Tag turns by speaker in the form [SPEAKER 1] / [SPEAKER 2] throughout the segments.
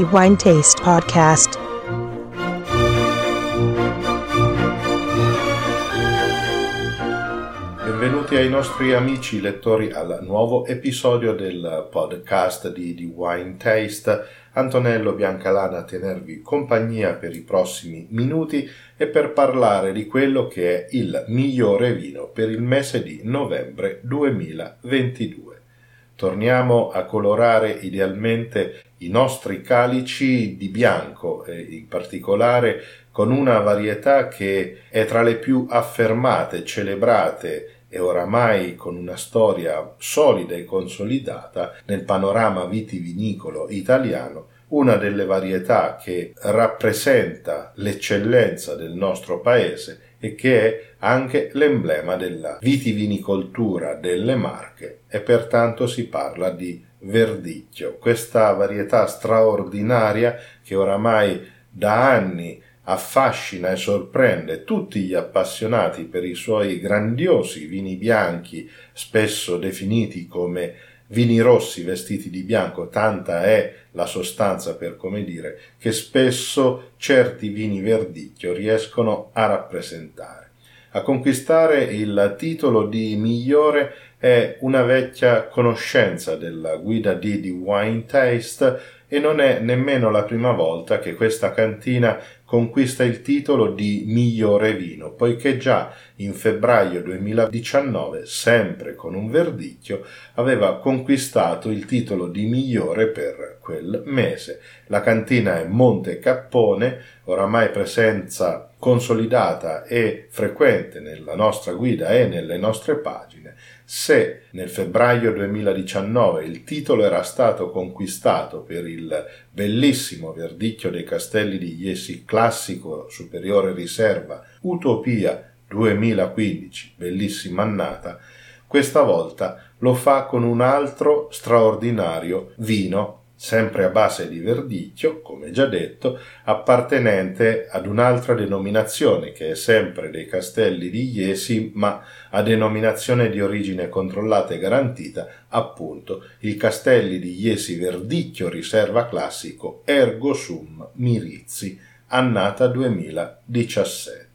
[SPEAKER 1] di Wine Taste Podcast.
[SPEAKER 2] Benvenuti ai nostri amici lettori al nuovo episodio del podcast di, di Wine Taste. Antonello Biancalana a tenervi compagnia per i prossimi minuti e per parlare di quello che è il migliore vino per il mese di novembre 2022 torniamo a colorare idealmente i nostri calici di bianco, e in particolare con una varietà che è tra le più affermate, celebrate e oramai con una storia solida e consolidata nel panorama vitivinicolo italiano, una delle varietà che rappresenta l'eccellenza del nostro paese e che è anche l'emblema della vitivinicoltura delle Marche e pertanto si parla di verdicchio, questa varietà straordinaria che oramai da anni affascina e sorprende tutti gli appassionati per i suoi grandiosi vini bianchi, spesso definiti come vini rossi vestiti di bianco, tanta è la sostanza per come dire, che spesso certi vini verdicchio riescono a rappresentare. A conquistare il titolo di migliore è una vecchia conoscenza della guida D di Wine Taste e non è nemmeno la prima volta che questa cantina conquista il titolo di migliore vino, poiché già in febbraio 2019, sempre con un verdicchio, aveva conquistato il titolo di migliore per quel mese. La cantina è Monte Cappone, oramai presenza consolidata e frequente nella nostra guida e nelle nostre pagine, se nel febbraio 2019 il titolo era stato conquistato per il bellissimo verdicchio dei castelli di Iesi classico superiore riserva Utopia 2015, bellissima annata, questa volta lo fa con un altro straordinario vino sempre a base di verdicchio, come già detto, appartenente ad un'altra denominazione che è sempre dei castelli di Iesi, ma a denominazione di origine controllata e garantita, appunto, il castelli di Iesi Verdicchio Riserva Classico Ergo Sum Mirizzi, annata 2017.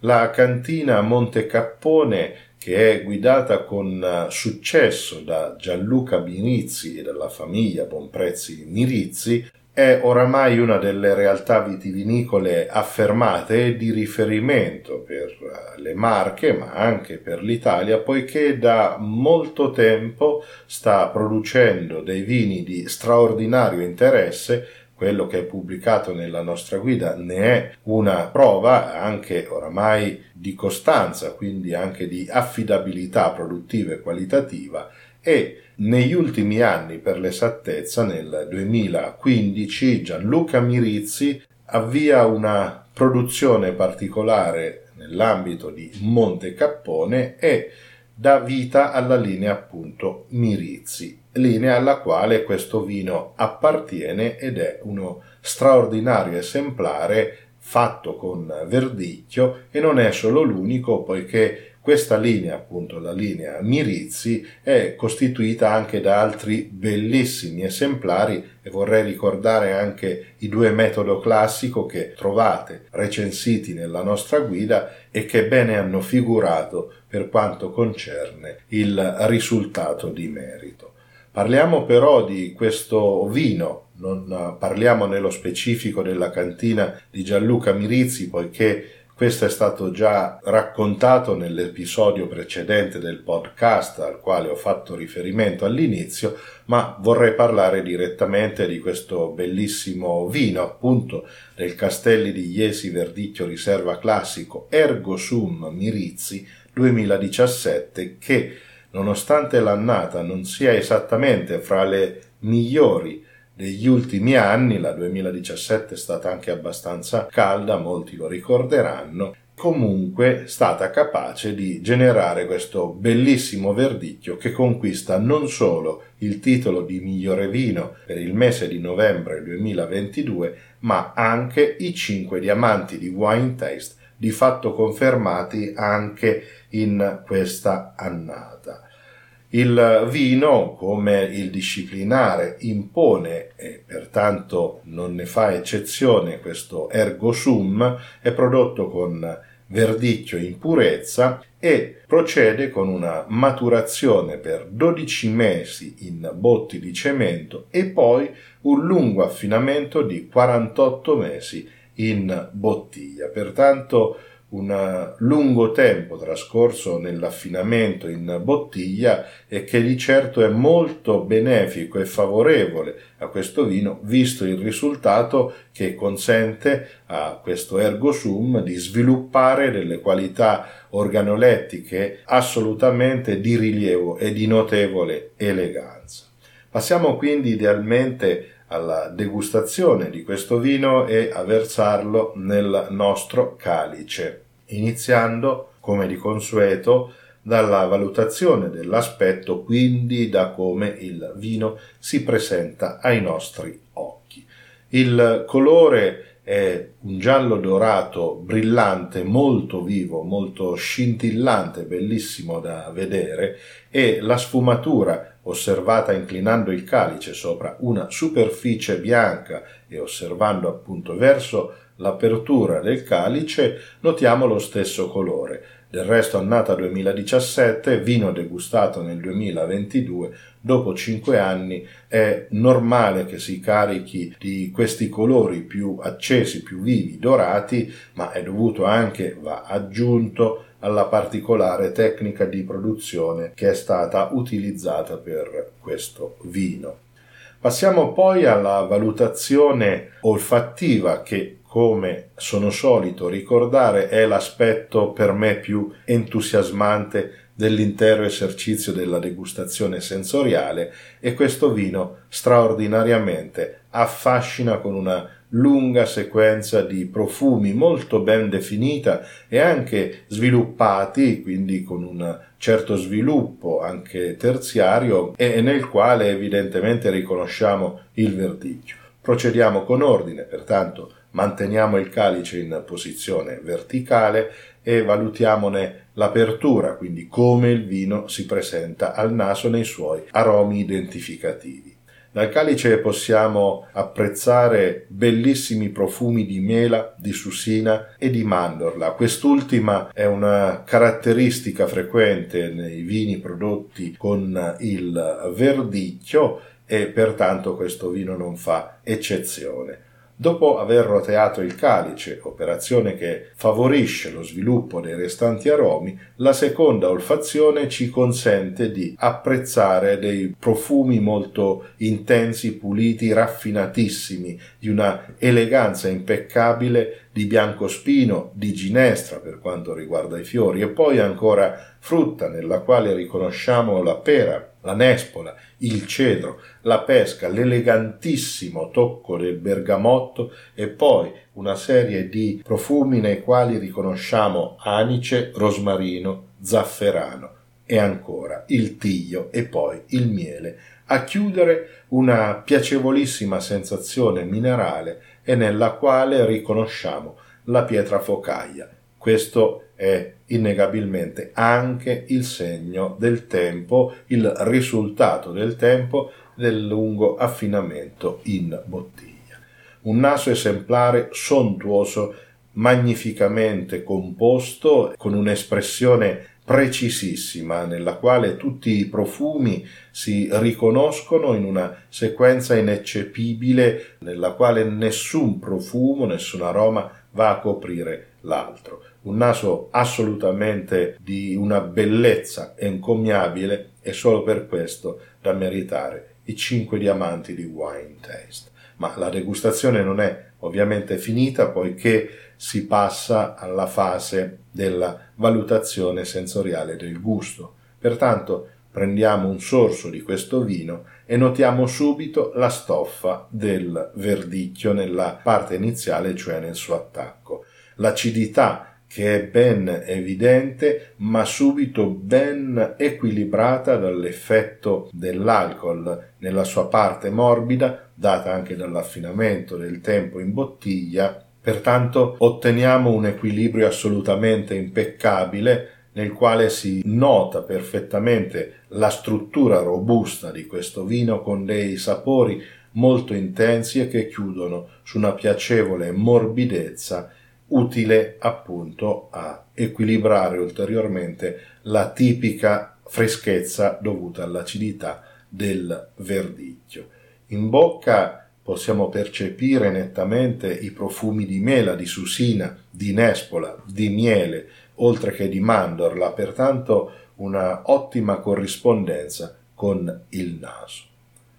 [SPEAKER 2] La cantina Monte Cappone che è guidata con eh, successo da Gianluca Binizzi e dalla famiglia Bonprezzi Mirizzi, è oramai una delle realtà vitivinicole affermate e di riferimento per eh, le Marche, ma anche per l'Italia, poiché da molto tempo sta producendo dei vini di straordinario interesse quello che è pubblicato nella nostra guida ne è una prova anche oramai di costanza, quindi anche di affidabilità produttiva e qualitativa e negli ultimi anni, per l'esattezza, nel 2015 Gianluca Mirizzi avvia una produzione particolare nell'ambito di Monte Cappone e dà vita alla linea appunto Mirizzi, linea alla quale questo vino appartiene ed è uno straordinario esemplare fatto con verdicchio e non è solo l'unico poiché questa linea, appunto la linea Mirizzi, è costituita anche da altri bellissimi esemplari e vorrei ricordare anche i due metodo classico che trovate recensiti nella nostra guida e che bene hanno figurato per quanto concerne il risultato di merito. Parliamo però di questo vino, non parliamo nello specifico della cantina di Gianluca Mirizzi poiché questo è stato già raccontato nell'episodio precedente del podcast al quale ho fatto riferimento all'inizio, ma vorrei parlare direttamente di questo bellissimo vino, appunto, del Castelli di Iesi Verdicchio Riserva Classico Ergo Sum Mirizzi 2017 che, nonostante l'annata non sia esattamente fra le migliori degli ultimi anni, la 2017 è stata anche abbastanza calda, molti lo ricorderanno, comunque stata capace di generare questo bellissimo verdicchio che conquista non solo il titolo di migliore vino per il mese di novembre 2022, ma anche i cinque diamanti di Wine Taste di fatto confermati anche in questa annata. Il vino, come il disciplinare impone e pertanto non ne fa eccezione questo ergo sum, è prodotto con verdicchio in purezza e procede con una maturazione per 12 mesi in botti di cemento e poi un lungo affinamento di 48 mesi in bottiglia. Pertanto un lungo tempo trascorso nell'affinamento in bottiglia e che di certo è molto benefico e favorevole a questo vino visto il risultato che consente a questo ergo sum di sviluppare delle qualità organolettiche assolutamente di rilievo e di notevole eleganza. Passiamo quindi idealmente alla degustazione di questo vino e a versarlo nel nostro calice, iniziando, come di consueto, dalla valutazione dell'aspetto, quindi da come il vino si presenta ai nostri occhi. Il colore è un giallo dorato brillante, molto vivo, molto scintillante, bellissimo da vedere e la sfumatura osservata inclinando il calice sopra una superficie bianca e osservando appunto verso l'apertura del calice, notiamo lo stesso colore. Del resto annata 2017, vino degustato nel 2022, dopo cinque anni è normale che si carichi di questi colori più accesi, più vivi, dorati, ma è dovuto anche, va aggiunto, alla particolare tecnica di produzione che è stata utilizzata per questo vino. Passiamo poi alla valutazione olfattiva che come sono solito ricordare è l'aspetto per me più entusiasmante dell'intero esercizio della degustazione sensoriale e questo vino straordinariamente affascina con una lunga sequenza di profumi molto ben definita e anche sviluppati, quindi con un certo sviluppo anche terziario e nel quale evidentemente riconosciamo il verdicchio. Procediamo con ordine, pertanto manteniamo il calice in posizione verticale e valutiamone l'apertura, quindi come il vino si presenta al naso nei suoi aromi identificativi. Dal calice possiamo apprezzare bellissimi profumi di mela, di susina e di mandorla. Quest'ultima è una caratteristica frequente nei vini prodotti con il verdicchio e pertanto questo vino non fa eccezione. Dopo aver roteato il calice, operazione che favorisce lo sviluppo dei restanti aromi, la seconda olfazione ci consente di apprezzare dei profumi molto intensi, puliti, raffinatissimi, di una eleganza impeccabile di biancospino, di ginestra per quanto riguarda i fiori e poi ancora frutta nella quale riconosciamo la pera, la nespola, il cedro, la pesca, l'elegantissimo tocco del bergamotto e poi una serie di profumi nei quali riconosciamo anice, rosmarino, zafferano e ancora il tiglio e poi il miele, a chiudere una piacevolissima sensazione minerale e nella quale riconosciamo la pietra focaia. Questo è innegabilmente anche il segno del tempo, il risultato del tempo del lungo affinamento in bottiglia. Un naso esemplare sontuoso, magnificamente composto, con un'espressione precisissima nella quale tutti i profumi si riconoscono in una sequenza ineccepibile nella quale nessun profumo, nessun aroma va a coprire l'altro un naso assolutamente di una bellezza encomiabile e solo per questo da meritare i cinque diamanti di Wine Taste. Ma la degustazione non è ovviamente finita poiché si passa alla fase della valutazione sensoriale del gusto. Pertanto prendiamo un sorso di questo vino e notiamo subito la stoffa del verdicchio nella parte iniziale, cioè nel suo attacco. L'acidità che è ben evidente ma subito ben equilibrata dall'effetto dell'alcol nella sua parte morbida data anche dall'affinamento del tempo in bottiglia. Pertanto otteniamo un equilibrio assolutamente impeccabile nel quale si nota perfettamente la struttura robusta di questo vino con dei sapori molto intensi e che chiudono su una piacevole morbidezza utile appunto a equilibrare ulteriormente la tipica freschezza dovuta all'acidità del verdicchio. In bocca possiamo percepire nettamente i profumi di mela, di susina, di nespola, di miele, oltre che di mandorla, pertanto una ottima corrispondenza con il naso.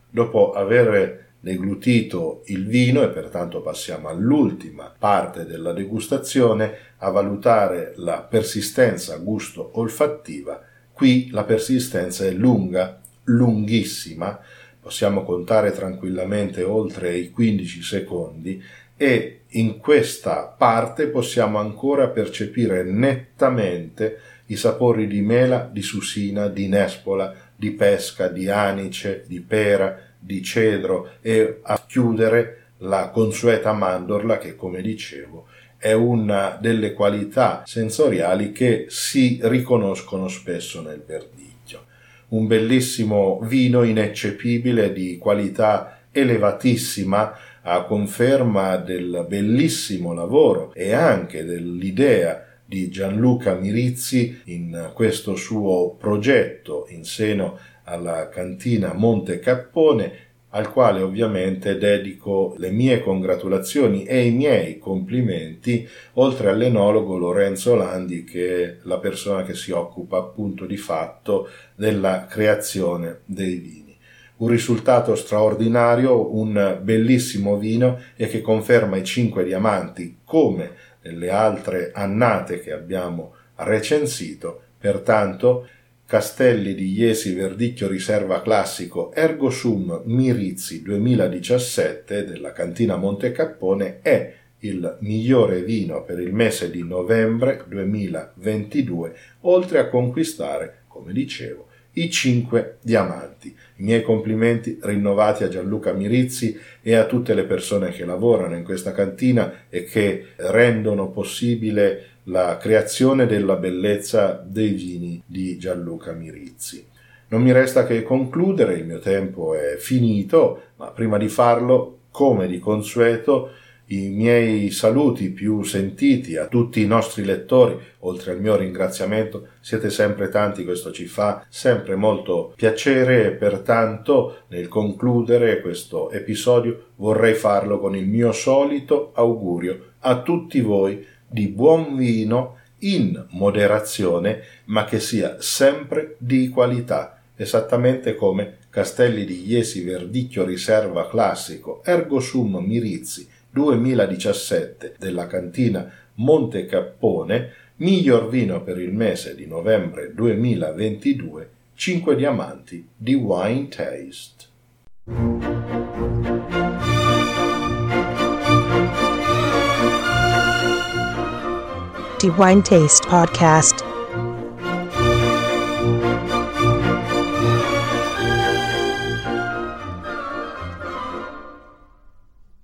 [SPEAKER 2] Dopo aver deglutito il vino e pertanto passiamo all'ultima parte della degustazione a valutare la persistenza gusto olfattiva. Qui la persistenza è lunga, lunghissima, possiamo contare tranquillamente oltre i 15 secondi e in questa parte possiamo ancora percepire nettamente i sapori di mela, di susina, di nespola, di pesca, di anice, di pera, di cedro e a chiudere la consueta mandorla che, come dicevo, è una delle qualità sensoriali che si riconoscono spesso nel verdicchio. Un bellissimo vino ineccepibile di qualità elevatissima a conferma del bellissimo lavoro e anche dell'idea di Gianluca Mirizzi in questo suo progetto in seno alla cantina Monte Cappone, al quale ovviamente dedico le mie congratulazioni e i miei complimenti, oltre all'enologo Lorenzo Landi, che è la persona che si occupa appunto di fatto della creazione dei vini. Un risultato straordinario, un bellissimo vino e che conferma i cinque diamanti come nelle altre annate che abbiamo recensito, pertanto Castelli di Iesi Verdicchio Riserva Classico Ergo Sum Mirizzi 2017 della cantina Montecappone è il migliore vino per il mese di novembre 2022, oltre a conquistare, come dicevo, i cinque diamanti. I miei complimenti rinnovati a Gianluca Mirizzi e a tutte le persone che lavorano in questa cantina e che rendono possibile la creazione della bellezza dei vini di Gianluca Mirizzi. Non mi resta che concludere, il mio tempo è finito, ma prima di farlo, come di consueto, i miei saluti più sentiti a tutti i nostri lettori, oltre al mio ringraziamento, siete sempre tanti, questo ci fa sempre molto piacere. E pertanto nel concludere questo episodio vorrei farlo con il mio solito augurio a tutti voi di buon vino in moderazione, ma che sia sempre di qualità, esattamente come Castelli di Iesi Verdicchio Riserva Classico Ergo Sum Mirizzi 2017 della cantina Monte Cappone, miglior vino per il mese di novembre 2022, 5 diamanti di Wine Taste.
[SPEAKER 1] Die Wine Taste Podcast.